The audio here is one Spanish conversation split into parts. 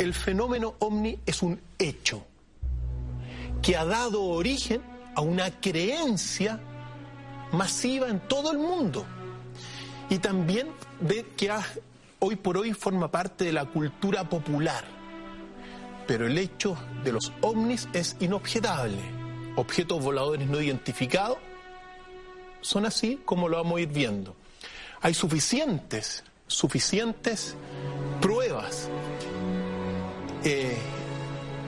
el fenómeno ovni es un hecho que ha dado origen a una creencia masiva en todo el mundo y también de que hoy por hoy forma parte de la cultura popular. Pero el hecho de los ovnis es inobjetable. Objetos voladores no identificados son así como lo vamos a ir viendo. Hay suficientes, suficientes pruebas eh,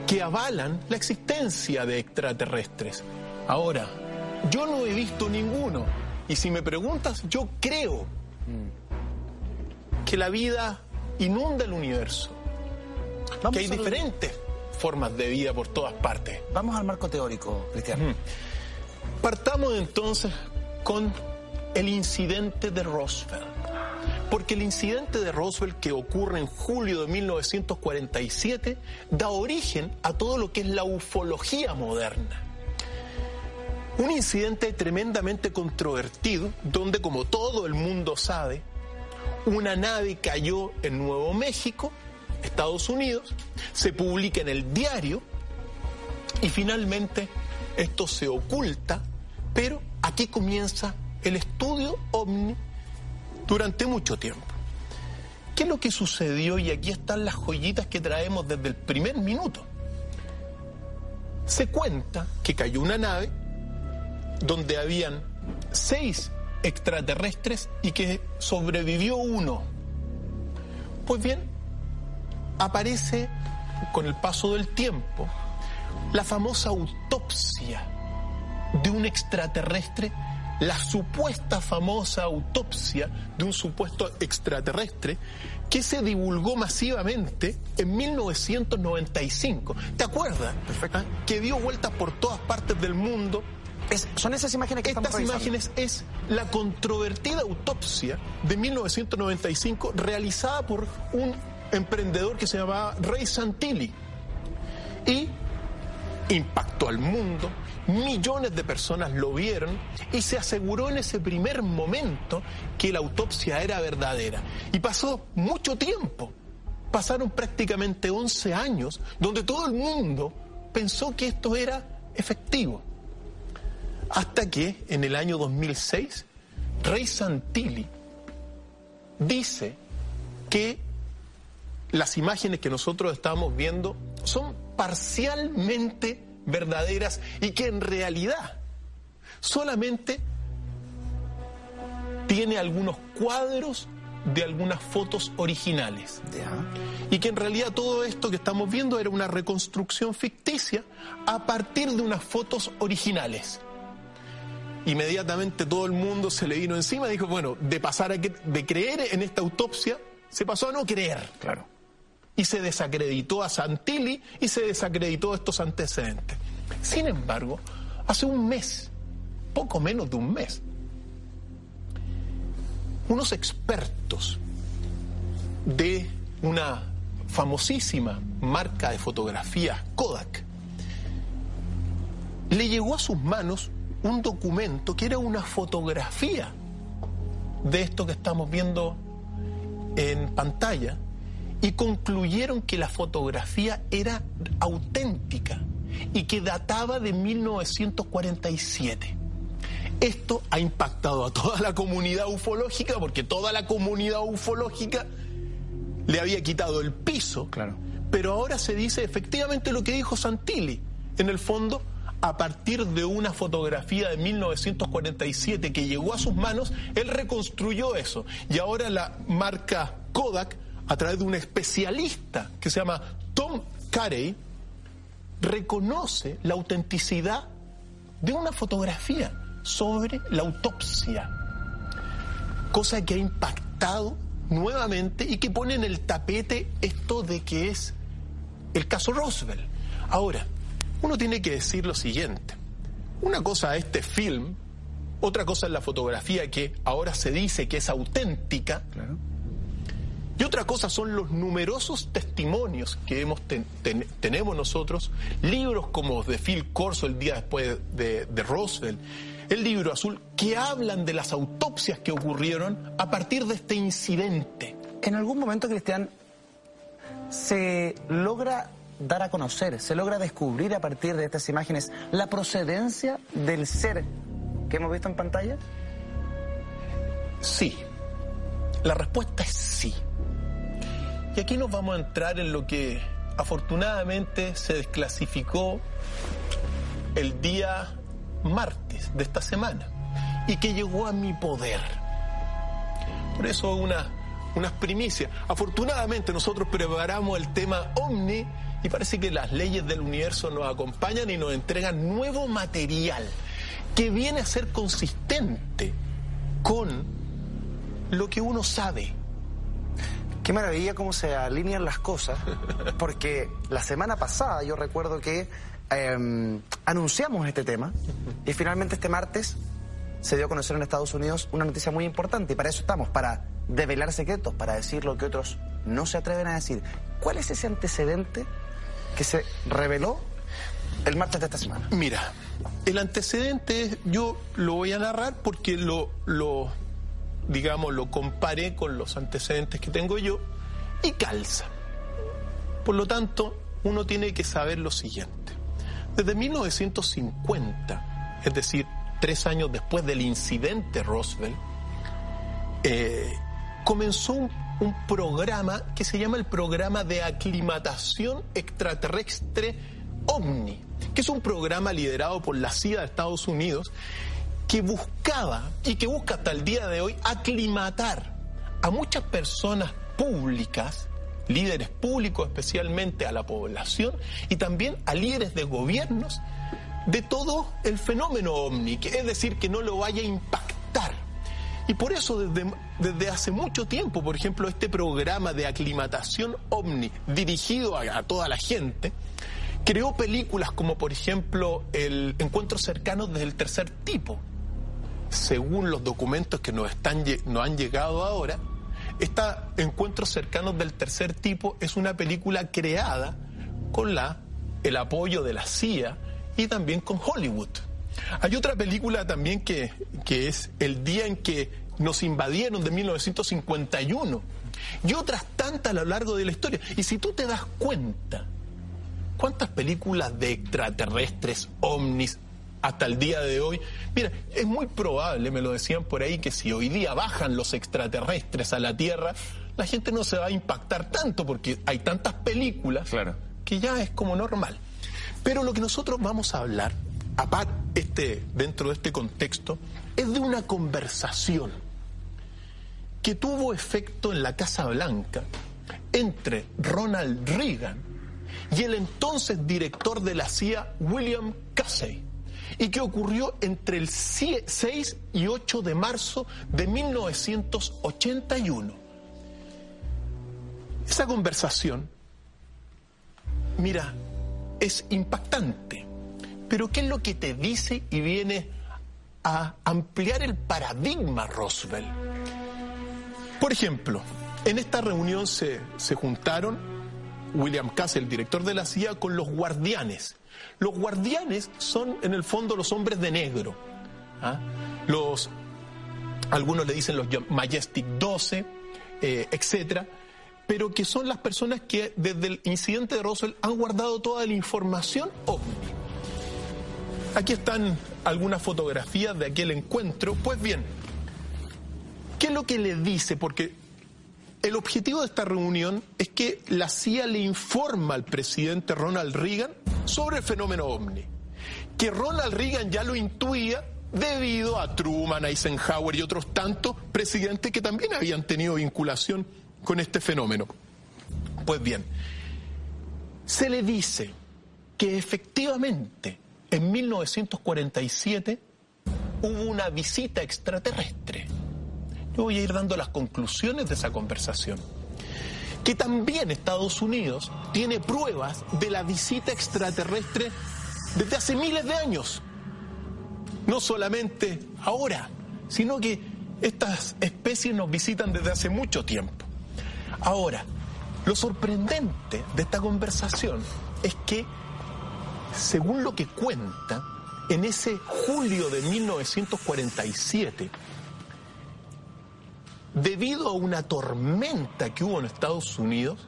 que avalan la existencia de extraterrestres. Ahora, yo no he visto ninguno. Y si me preguntas, yo creo que la vida inunda el universo. que hay diferentes formas de vida por todas partes. Vamos al marco teórico, Cristian. Partamos entonces con el incidente de Roosevelt. Porque el incidente de Roswell que ocurre en julio de 1947 da origen a todo lo que es la ufología moderna. Un incidente tremendamente controvertido donde, como todo el mundo sabe, una nave cayó en Nuevo México, Estados Unidos, se publica en el diario y finalmente esto se oculta, pero aquí comienza el estudio ovni durante mucho tiempo. ¿Qué es lo que sucedió? Y aquí están las joyitas que traemos desde el primer minuto. Se cuenta que cayó una nave donde habían seis extraterrestres y que sobrevivió uno. Pues bien, aparece con el paso del tiempo la famosa autopsia de un extraterrestre la supuesta famosa autopsia de un supuesto extraterrestre que se divulgó masivamente en 1995. ¿Te acuerdas? Perfecto. ¿Ah? Que dio vueltas por todas partes del mundo. son esas imágenes que Estas imágenes es la controvertida autopsia de 1995 realizada por un emprendedor que se llamaba Ray Santilli. Y impactó al mundo, millones de personas lo vieron y se aseguró en ese primer momento que la autopsia era verdadera. Y pasó mucho tiempo, pasaron prácticamente 11 años donde todo el mundo pensó que esto era efectivo. Hasta que en el año 2006, Rey Santilli dice que las imágenes que nosotros estamos viendo son parcialmente verdaderas y que en realidad solamente tiene algunos cuadros de algunas fotos originales. Y que en realidad todo esto que estamos viendo era una reconstrucción ficticia a partir de unas fotos originales. Inmediatamente todo el mundo se le vino encima y dijo, bueno, de pasar a de creer en esta autopsia, se pasó a no creer. Claro y se desacreditó a Santilli y se desacreditó estos antecedentes. Sin embargo, hace un mes, poco menos de un mes, unos expertos de una famosísima marca de fotografía, Kodak, le llegó a sus manos un documento que era una fotografía de esto que estamos viendo en pantalla, y concluyeron que la fotografía era auténtica y que databa de 1947. Esto ha impactado a toda la comunidad ufológica porque toda la comunidad ufológica le había quitado el piso. Claro. Pero ahora se dice efectivamente lo que dijo Santilli. En el fondo, a partir de una fotografía de 1947 que llegó a sus manos, él reconstruyó eso. Y ahora la marca Kodak a través de un especialista que se llama Tom Carey, reconoce la autenticidad de una fotografía sobre la autopsia, cosa que ha impactado nuevamente y que pone en el tapete esto de que es el caso Roosevelt. Ahora, uno tiene que decir lo siguiente, una cosa es este film, otra cosa es la fotografía que ahora se dice que es auténtica, y otra cosa son los numerosos testimonios que hemos tenemos nosotros, libros como de Phil Corso el día después de, de Roosevelt, el libro azul, que hablan de las autopsias que ocurrieron a partir de este incidente. En algún momento, Cristian, se logra dar a conocer, se logra descubrir a partir de estas imágenes la procedencia del ser que hemos visto en pantalla? Sí. La respuesta es Y aquí nos vamos a entrar en lo que afortunadamente se desclasificó el día martes de esta semana y que llegó a mi poder. Por eso una, unas primicias. Afortunadamente nosotros preparamos el tema Omni y parece que las leyes del universo nos acompañan y nos entregan nuevo material que viene a ser consistente con lo que uno sabe. Qué maravilla cómo se alinean las cosas, porque la semana pasada yo recuerdo que em, anunciamos este tema y finalmente este martes se dio a conocer en Estados Unidos una noticia muy importante y para eso estamos, para develar secretos, para decir lo que otros no se atreven a decir. ¿Cuál es ese antecedente que se reveló el martes de esta semana? Mira, el antecedente yo lo voy a narrar porque lo, lo, digamos, lo comparé con los antecedentes que tengo yo y calza. Por lo tanto, uno tiene que saber lo siguiente. Desde 1950, es decir, tres años después del incidente Roosevelt, eh, comenzó un, programa que se llama el Programa de Aclimatación Extraterrestre OVNI, que es un programa liderado por la CIA de Estados Unidos que buscaba y que busca hasta el día de hoy aclimatar a muchas personas públicas, líderes públicos especialmente a la población y también a líderes de gobiernos de todo el fenómeno ovni, que es decir, que no lo vaya a impactar. Y por eso desde, desde hace mucho tiempo, por ejemplo, este programa de aclimatación ovni dirigido a, toda la gente, creó películas como por ejemplo el Encuentros cercanos del tercer tipo. Según los documentos que nos, están, han llegado ahora, esta Encuentros cercanos del tercer tipo es una película creada con la, el apoyo de la CIA, y también con Hollywood. Hay otra película también que, que es El día en que nos invadieron de 1951 y otras tantas a lo largo de la historia. Y si tú te das cuenta, ¿cuántas películas de extraterrestres, ovnis, hasta el día de hoy? Mira, es muy probable, me lo decían por ahí, que si hoy día bajan los extraterrestres a la Tierra, la gente no se va a impactar tanto porque hay tantas películas claro. que ya es como normal. Pero lo que nosotros vamos a hablar, este, dentro de este contexto, es de una conversación que tuvo efecto en la Casa Blanca entre Ronald Reagan y el entonces director de la CIA, William Casey, y que ocurrió entre el 6 y 8 de marzo de 1981. Esa conversación, mira, es impactante. Pero ¿qué es lo que te dice y viene a ampliar el paradigma Roosevelt? Por ejemplo, en esta reunión se, se juntaron William Cass, el director de la CIA, con los guardianes. Los guardianes son en el fondo los hombres de negro. ¿ah? Los, algunos le dicen los Majestic 12, eh, etcétera pero que son las personas que desde el incidente de Roswell han guardado toda la información. Aquí están algunas fotografías de aquel encuentro. Pues bien, ¿qué es lo que le dice? Porque el objetivo de esta reunión es que la CIA le informa al presidente Ronald Reagan sobre el fenómeno ovni. Que Ronald Reagan ya lo intuía debido a Truman, Eisenhower y otros tantos presidentes que también habían tenido vinculación con este fenómeno? Pues bien, se le dice que efectivamente en 1947 hubo una visita extraterrestre. Yo voy a ir dando las conclusiones de esa conversación. Que también Estados Unidos tiene pruebas de la visita extraterrestre desde hace miles de años. No solamente ahora, sino que estas especies nos visitan desde hace mucho tiempo. Ahora, lo sorprendente de esta conversación es que, según lo que cuenta, en ese julio de 1947, debido a una tormenta que hubo en Estados Unidos,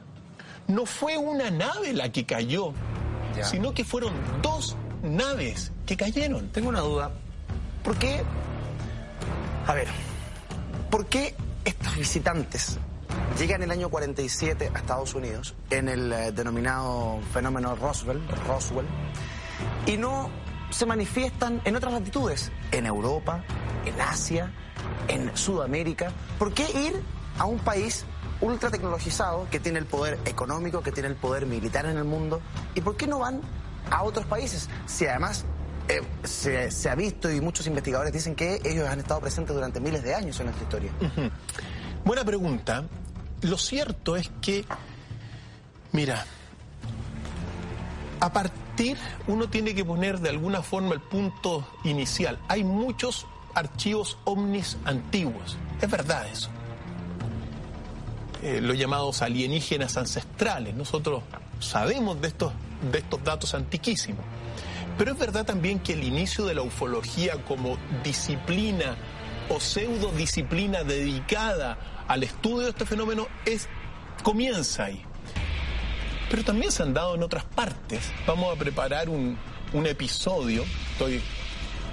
no fue una nave la que cayó, sino que fueron dos naves que cayeron. Tengo una duda. ¿Por qué? A ver, ¿por qué estos visitantes llegan el año 47 a Estados Unidos en el eh, denominado fenómeno Roswell, Roswell y no se manifiestan en otras latitudes, en Europa, en Asia, en Sudamérica? ¿Por qué ir a un país ultra tecnologizado que tiene el poder económico, que tiene el poder militar en el mundo? ¿Y por qué no van a otros países? Si además eh, se, ha visto y muchos investigadores dicen que ellos han estado presentes durante miles de años en nuestra historia. Buena pregunta. Lo cierto es que, mira, a partir, uno tiene que poner de alguna forma el punto inicial. Hay muchos archivos ovnis antiguos. Es verdad eso. Eh, los llamados alienígenas ancestrales. Nosotros sabemos de estos, de estos datos antiquísimos. Pero es verdad también que el inicio de la ufología como disciplina o pseudo disciplina dedicada al estudio de este fenómeno es comienza ahí. Pero también se han dado en otras partes. Vamos a preparar un, un episodio. Estoy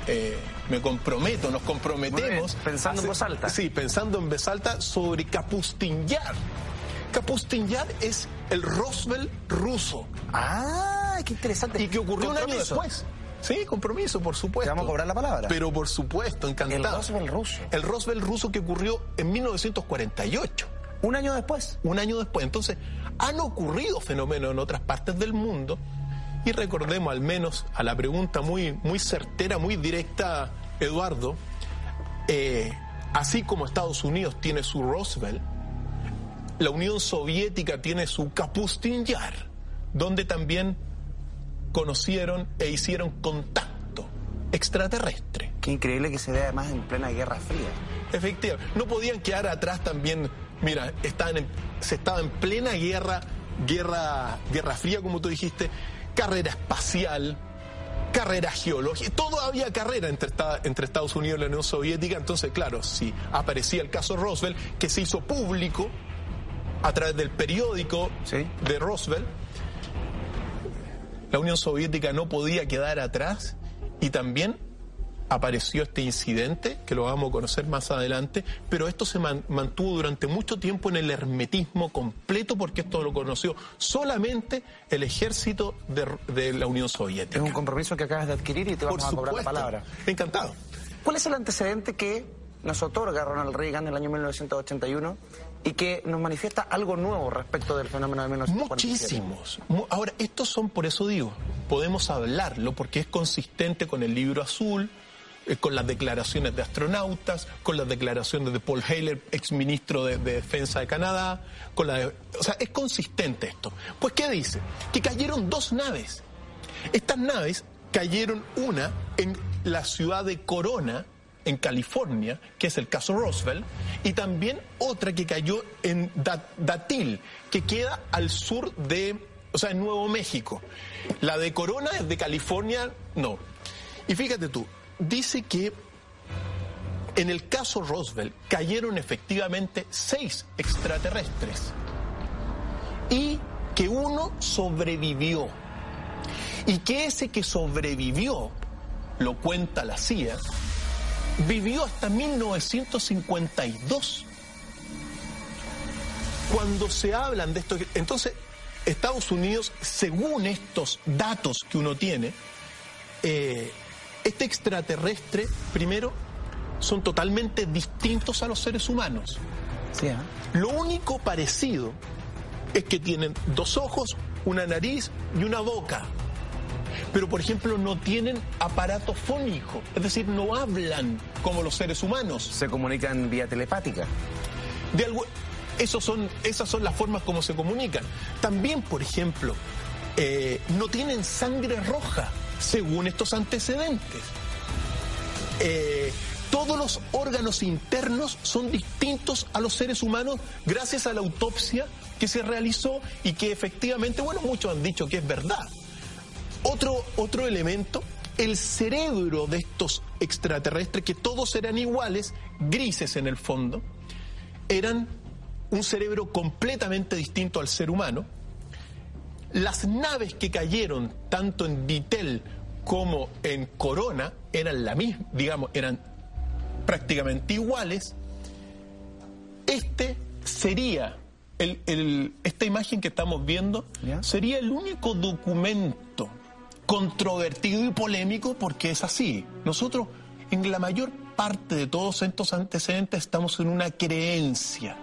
eh, me comprometo, nos comprometemos. Pensando en voz alta. Sí, pensando en voz alta sobre Kapustinyan. Kapustinyan es el Roswell ruso. Ah, qué interesante. Y que ocurrió un año después. Sí, compromiso, por supuesto. Te vamos a cobrar la palabra. Pero por supuesto, encantado. El Roswell ruso. El Roswell ruso que ocurrió en 1948. Un año después. Un año después. Entonces, han ocurrido fenómenos en otras partes del mundo y recordemos al menos a la pregunta muy, muy certera, muy directa, Eduardo, eh, así como Estados Unidos tiene su Roosevelt, la Unión Soviética tiene su Kapustin Yar, donde también conocieron e hicieron contacto extraterrestre. Qué increíble que se vea además en plena Guerra Fría. Efectivamente, no podían quedar atrás también, mira, estaban se estaba en plena guerra, guerra, guerra fría, como tú dijiste, carrera espacial, carrera geológica, todo había carrera entre, entre Estados Unidos y la Unión Soviética, entonces claro, si aparecía el caso Roosevelt, que se hizo público a través del periódico de Roosevelt, la Unión Soviética no podía quedar atrás y también apareció este incidente, que lo vamos a conocer más adelante, pero esto se mantuvo durante mucho tiempo en el hermetismo completo porque esto lo conoció solamente el ejército de, la Unión Soviética. Es un compromiso que acabas de adquirir y te vamos a cobrar la palabra. Encantado. ¿Cuál es el antecedente que nos otorga Ronald Reagan en el año 1981 y que nos manifiesta algo nuevo respecto del fenómeno de 1947. Muchísimos. Ahora, estos son, por eso digo, podemos hablarlo porque es consistente con el libro azul, eh, con las declaraciones de astronautas, con las declaraciones de Paul Haler, exministro de, de Defensa de Canadá, con la o sea, es consistente esto. Pues ¿qué dice? Que cayeron dos naves. Estas naves cayeron una en la ciudad de Corona, en California, que es el caso Roosevelt, y también otra que cayó en Datil, que queda al sur de, o sea, en Nuevo México. La de Corona es de California, no. Y fíjate tú, dice que en el caso Roosevelt cayeron efectivamente seis extraterrestres y que uno sobrevivió. Y que ese que sobrevivió, lo cuenta la CIA, vivió hasta 1952. Cuando se hablan de esto, entonces Estados Unidos, según estos datos que uno tiene, eh, este extraterrestre, primero, son totalmente distintos a los seres humanos. ¿eh? Lo único parecido es que tienen dos ojos, una nariz y una boca. Pero, por ejemplo, no tienen aparato fónico, es decir, no hablan como los seres humanos. Se comunican vía telepática. De algo, son, esas son las formas como se comunican. También, por ejemplo, eh, no tienen sangre roja según estos antecedentes. Eh, todos los órganos internos son distintos a los seres humanos gracias a la autopsia que se realizó y que efectivamente, bueno, muchos han dicho que es verdad. Otro, otro elemento, el cerebro de estos extraterrestres, que todos eran iguales, grises en el fondo, eran un cerebro completamente distinto al ser humano, Las naves que cayeron tanto en Vitel como en Corona eran la misma, digamos, eran prácticamente iguales. Este sería, el, esta imagen que estamos viendo, sería el único documento controvertido y polémico porque es así. Nosotros, en la mayor parte de todos estos antecedentes, estamos en una creencia.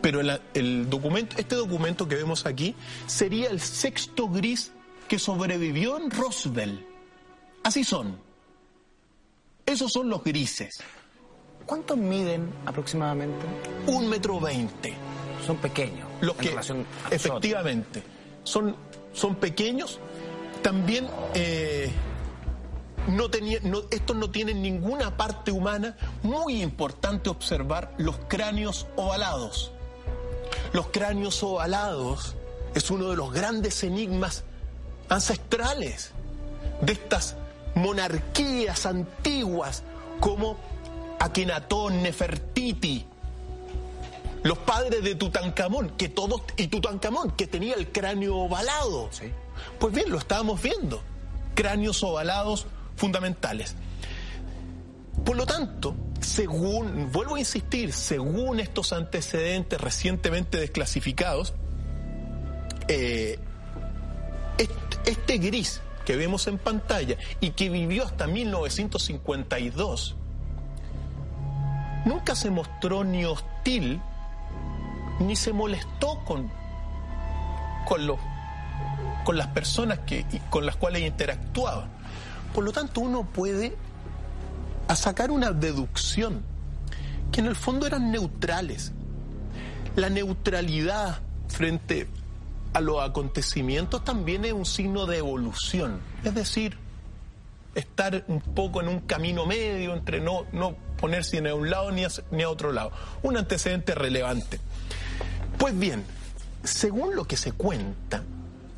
Pero el, documento, este documento que vemos aquí sería el sexto gris que sobrevivió en Roosevelt. Así son. Esos son los grises. ¿Cuántos miden aproximadamente? Un metro veinte. Son pequeños. Los que, efectivamente, son, son pequeños. También eh, no tenía, estos no tienen ninguna parte humana. Muy importante observar los cráneos ovalados. Los cráneos ovalados es uno de los grandes enigmas ancestrales de estas monarquías antiguas como Akenatón, Nefertiti, los padres de Tutankamón, que todos, y Tutankamón, que tenía el cráneo ovalado. Pues bien, lo estábamos viendo. Cráneos ovalados fundamentales. Por lo tanto, según, vuelvo a insistir, según estos antecedentes recientemente desclasificados, eh, este gris que vemos en pantalla y que vivió hasta 1952, nunca se mostró ni hostil ni se molestó con, con, los, con las personas que, con las cuales interactuaba. Por lo tanto, uno puede sacar una deducción que en el fondo eran neutrales. La neutralidad frente a los acontecimientos también es un signo de evolución. Es decir, estar un poco en un camino medio entre no, no ponerse ni a un lado ni a, ni a otro lado. Un antecedente relevante. Pues bien, según lo que se cuenta,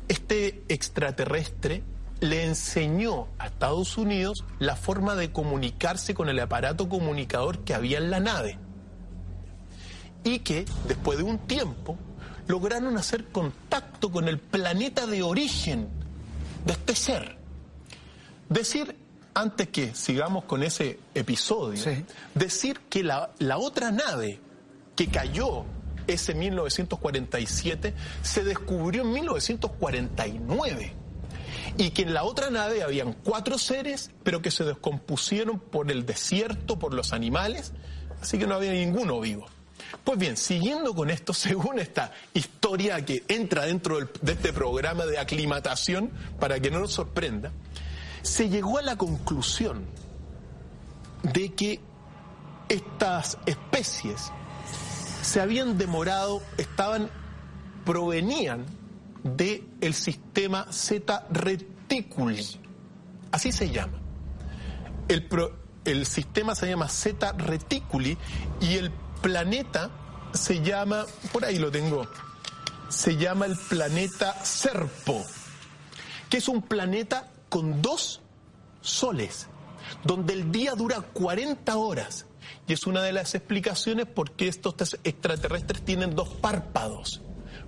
este extraterrestre le enseñó a Estados Unidos la forma de comunicarse con el aparato comunicador que había en la nave. Y que después de un tiempo lograron hacer contacto con el planeta de origen de este ser. Decir, antes que sigamos con ese episodio, decir que la, la otra nave que cayó ese 1947 se descubrió en 1949 y que en la otra nave habían cuatro seres, pero que se descompusieron por el desierto, por los animales, así que no había ninguno vivo. Pues bien, siguiendo con esto, según esta historia que entra dentro de este programa de aclimatación, para que no nos sorprenda, se llegó a la conclusión de que estas especies se habían demorado, estaban, provenían del el sistema Z reticuli. Así se llama. El, el sistema se llama Z reticuli y el planeta se llama, por ahí lo tengo, se llama el planeta Serpo, que es un planeta con dos soles, donde el día dura 40 horas. Y es una de las explicaciones por qué estos extraterrestres tienen dos párpados.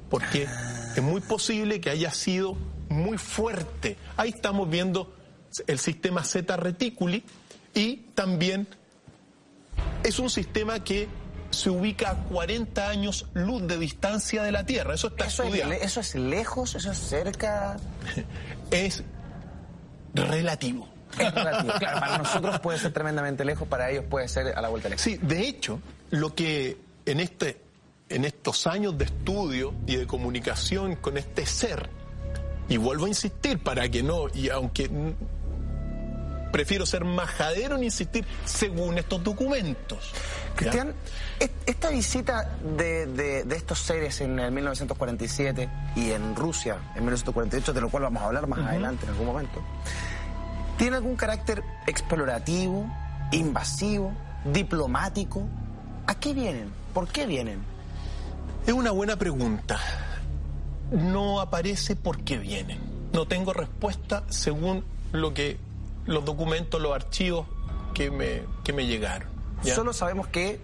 Porque es muy posible que haya sido muy fuerte. Ahí estamos viendo el sistema Z reticuli y también es un sistema que se ubica a 40 años luz de distancia de la Tierra. Eso está estudiado. ¿Eso es lejos? ¿Eso es cerca? es relativo. Es relativo. Claro, para nosotros puede ser tremendamente lejos, para ellos puede ser a la vuelta del Sí, de hecho, lo que en, este, en estos años de estudio y de comunicación con este ser, y vuelvo a insistir para que no, y aunque prefiero ser majadero en insistir según estos documentos. Cristian, esta visita de, estos seres en el 1947 y en Rusia en 1948, de lo cual vamos a hablar más adelante en algún momento, ¿tiene algún carácter explorativo, invasivo, diplomático? ¿A qué vienen? ¿Por qué vienen? Es una buena pregunta. No aparece por qué vienen. No tengo respuesta según lo que los documentos, los archivos que me, que me llegaron. Solo sabemos que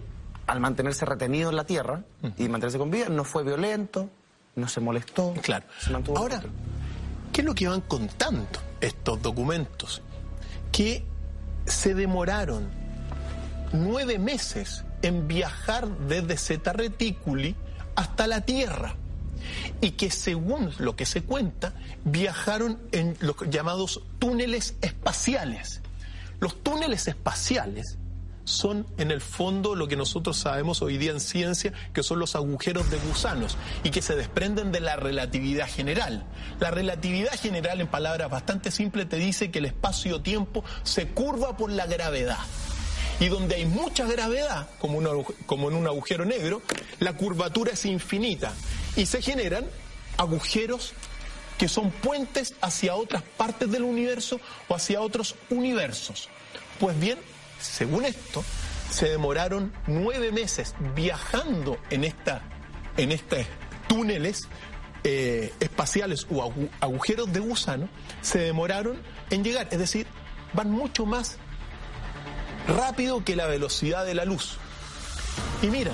al mantenerse retenido en la tierra y mantenerse con vida, no fue violento, no se molestó. Claro. Se mantuvo Ahora. ¿qué es lo que van contando estos documentos? Que se demoraron nueve meses en viajar desde Zeta Reticuli hasta la Tierra y que según lo que se cuenta, viajaron en los llamados túneles espaciales. Los túneles espaciales son en el fondo lo que nosotros sabemos hoy día en ciencia, que son los agujeros de gusanos y que se desprenden de la relatividad general. La relatividad general, en palabras bastante simples, te dice que el espacio-tiempo se curva por la gravedad. Y donde hay mucha gravedad, como, en un agujero negro, la curvatura es infinita y se generan agujeros que son puentes hacia otras partes del universo o hacia otros universos. Pues bien, según esto, se demoraron nueve meses viajando en, estos túneles eh, espaciales o agu- agujeros de gusano, se demoraron en llegar. Es decir, van mucho más rápido que la velocidad de la luz. Y mira,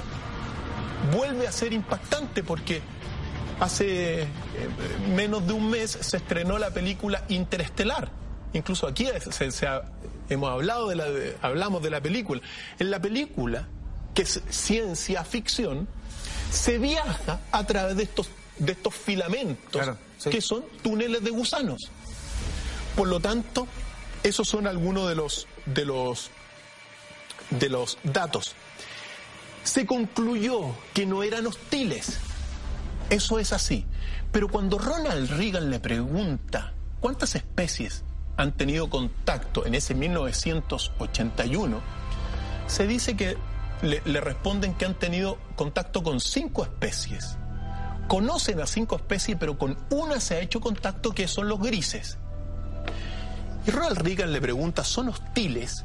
vuelve a ser impactante porque hace eh, menos de un mes se estrenó la película Interestelar. Incluso aquí se- se ha- hemos hablado de la, de- hablamos de la película. En la película, que es ciencia ficción, se viaja a través de estos, de estos filamentos Claro, sí. que son túneles de gusanos. Por lo tanto, esos son algunos de los, de los, de los datos. Se concluyó que no eran hostiles. Eso es así. Pero cuando Ronald Reagan le pregunta cuántas especies han tenido contacto en ese 1981, se dice que le, le responden que han tenido contacto con cinco especies. Conocen a cinco especies, pero con una se ha hecho contacto que son los grises. Y Ronald Reagan le pregunta, ¿son hostiles?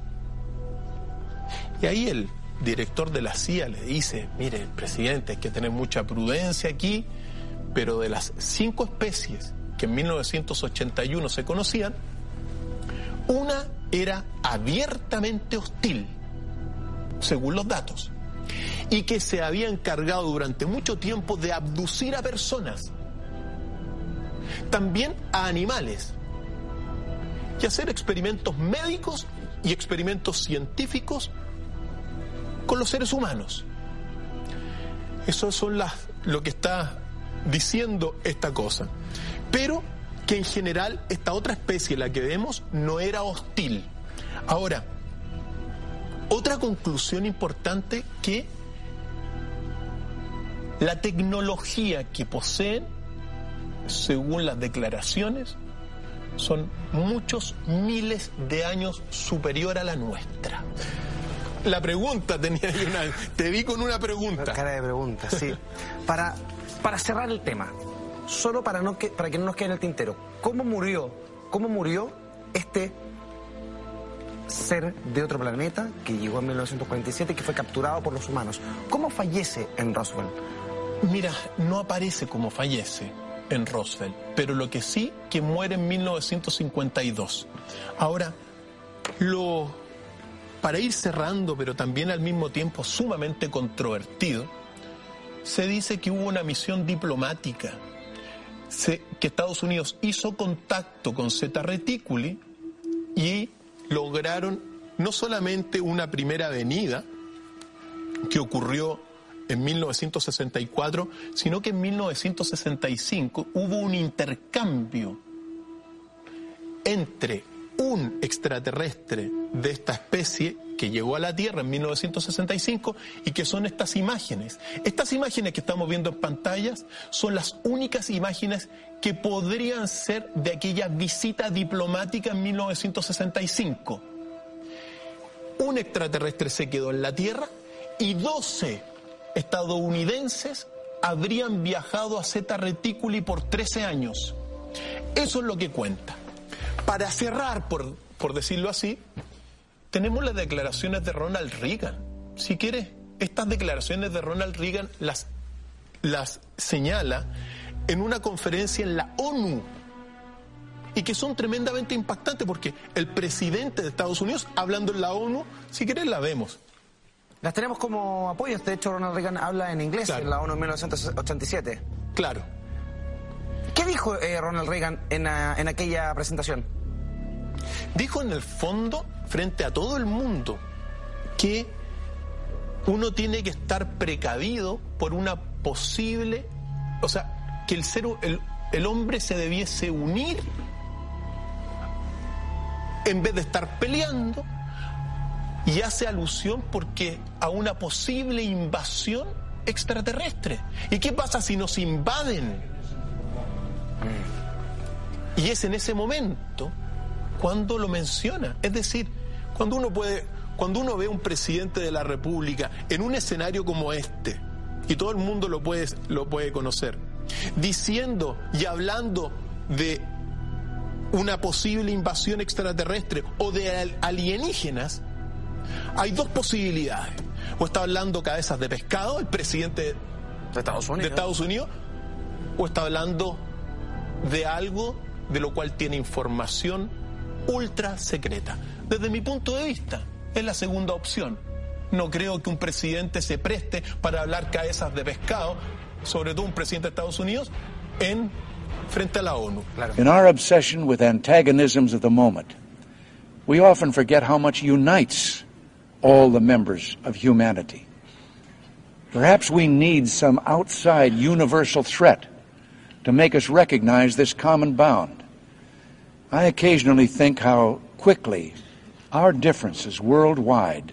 Y ahí el director de la CIA le dice, mire, presidente, hay que tener mucha prudencia aquí, pero de las cinco especies que en 1981 se conocían, una era abiertamente hostil, según los datos, y que se había encargado durante mucho tiempo de abducir a personas, también a animales, y hacer experimentos médicos y experimentos científicos con los seres humanos. Eso son lo que está diciendo esta cosa. Pero que en general esta otra especie, la que vemos, no era hostil. Ahora, otra conclusión importante que la tecnología que poseen, según las declaraciones, son muchos miles de años superior a la nuestra. La pregunta tenía yo una. Te vi con una pregunta. Cara de pregunta, sí. para, para cerrar el tema, solo para, no que, para que no nos quede en el tintero, ¿cómo murió, cómo murió este ser de otro planeta que llegó en 1947 y que fue capturado por los humanos? ¿Cómo fallece en Roswell? Mira, no aparece como fallece en Roswell, pero lo que sí que muere en 1952. Ahora, lo para ir cerrando, pero también al mismo tiempo sumamente controvertido, se dice que hubo una misión diplomática, que Estados Unidos hizo contacto con Zeta Reticuli y lograron no solamente una primera venida, que ocurrió en 1964, sino que en 1965 hubo un intercambio entre un extraterrestre de esta especie que llegó a la Tierra en 1965 y que son estas imágenes. Estas imágenes que estamos viendo en pantallas son las únicas imágenes que podrían ser de aquella visita diplomática en 1965 un extraterrestre se quedó en la Tierra y 12 estadounidenses habrían viajado a Zeta Reticuli por 13 años. Eso es lo que cuenta. Para cerrar, por, por decirlo así, tenemos las declaraciones de Ronald Reagan. Si quieres, estas declaraciones de Ronald Reagan las, las señala en una conferencia en la ONU y que son tremendamente impactantes porque el presidente de Estados Unidos, hablando en la ONU, si querés la vemos. Las tenemos como apoyos, de hecho Ronald Reagan habla en inglés Claro. en la ONU en 1987. Claro. ¿Qué dijo eh, Ronald Reagan en, ah, en aquella presentación? Dijo en el fondo, frente a todo el mundo, que uno tiene que estar precavido por una posible, o sea, que el ser, el, el hombre se debiese unir en vez de estar peleando y hace alusión porque a una posible invasión extraterrestre. ¿Y qué pasa si nos invaden? Y es en ese momento cuando lo menciona. Es decir, cuando uno puede, cuando uno ve a un presidente de la República en un escenario como este, y todo el mundo lo puede, lo puede conocer, diciendo y hablando de una posible invasión extraterrestre o de alienígenas, hay dos posibilidades. O está hablando cabezas de pescado, el presidente de Estados Unidos, de Estados Unidos o está hablando de algo de lo cual tiene información ultra secreta. Desde mi punto de vista, es la segunda opción. No creo que un presidente se preste para hablar cabezas de pescado, sobre todo un presidente de Estados Unidos, en frente a la ONU. In our obsession with antagonisms of the moment, we often forget how much unites all the members of humanity. Perhaps we need some outside universal threat to make us recognize this common bound. I occasionally think how quickly our differences worldwide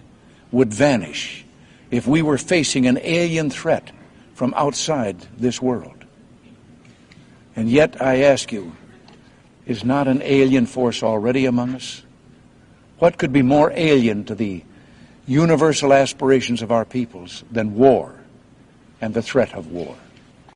would vanish if we were facing an alien threat from outside this world. And yet, I ask you, is not an alien force already among us? What could be more alien to the universal aspirations of our peoples than war and the threat of war?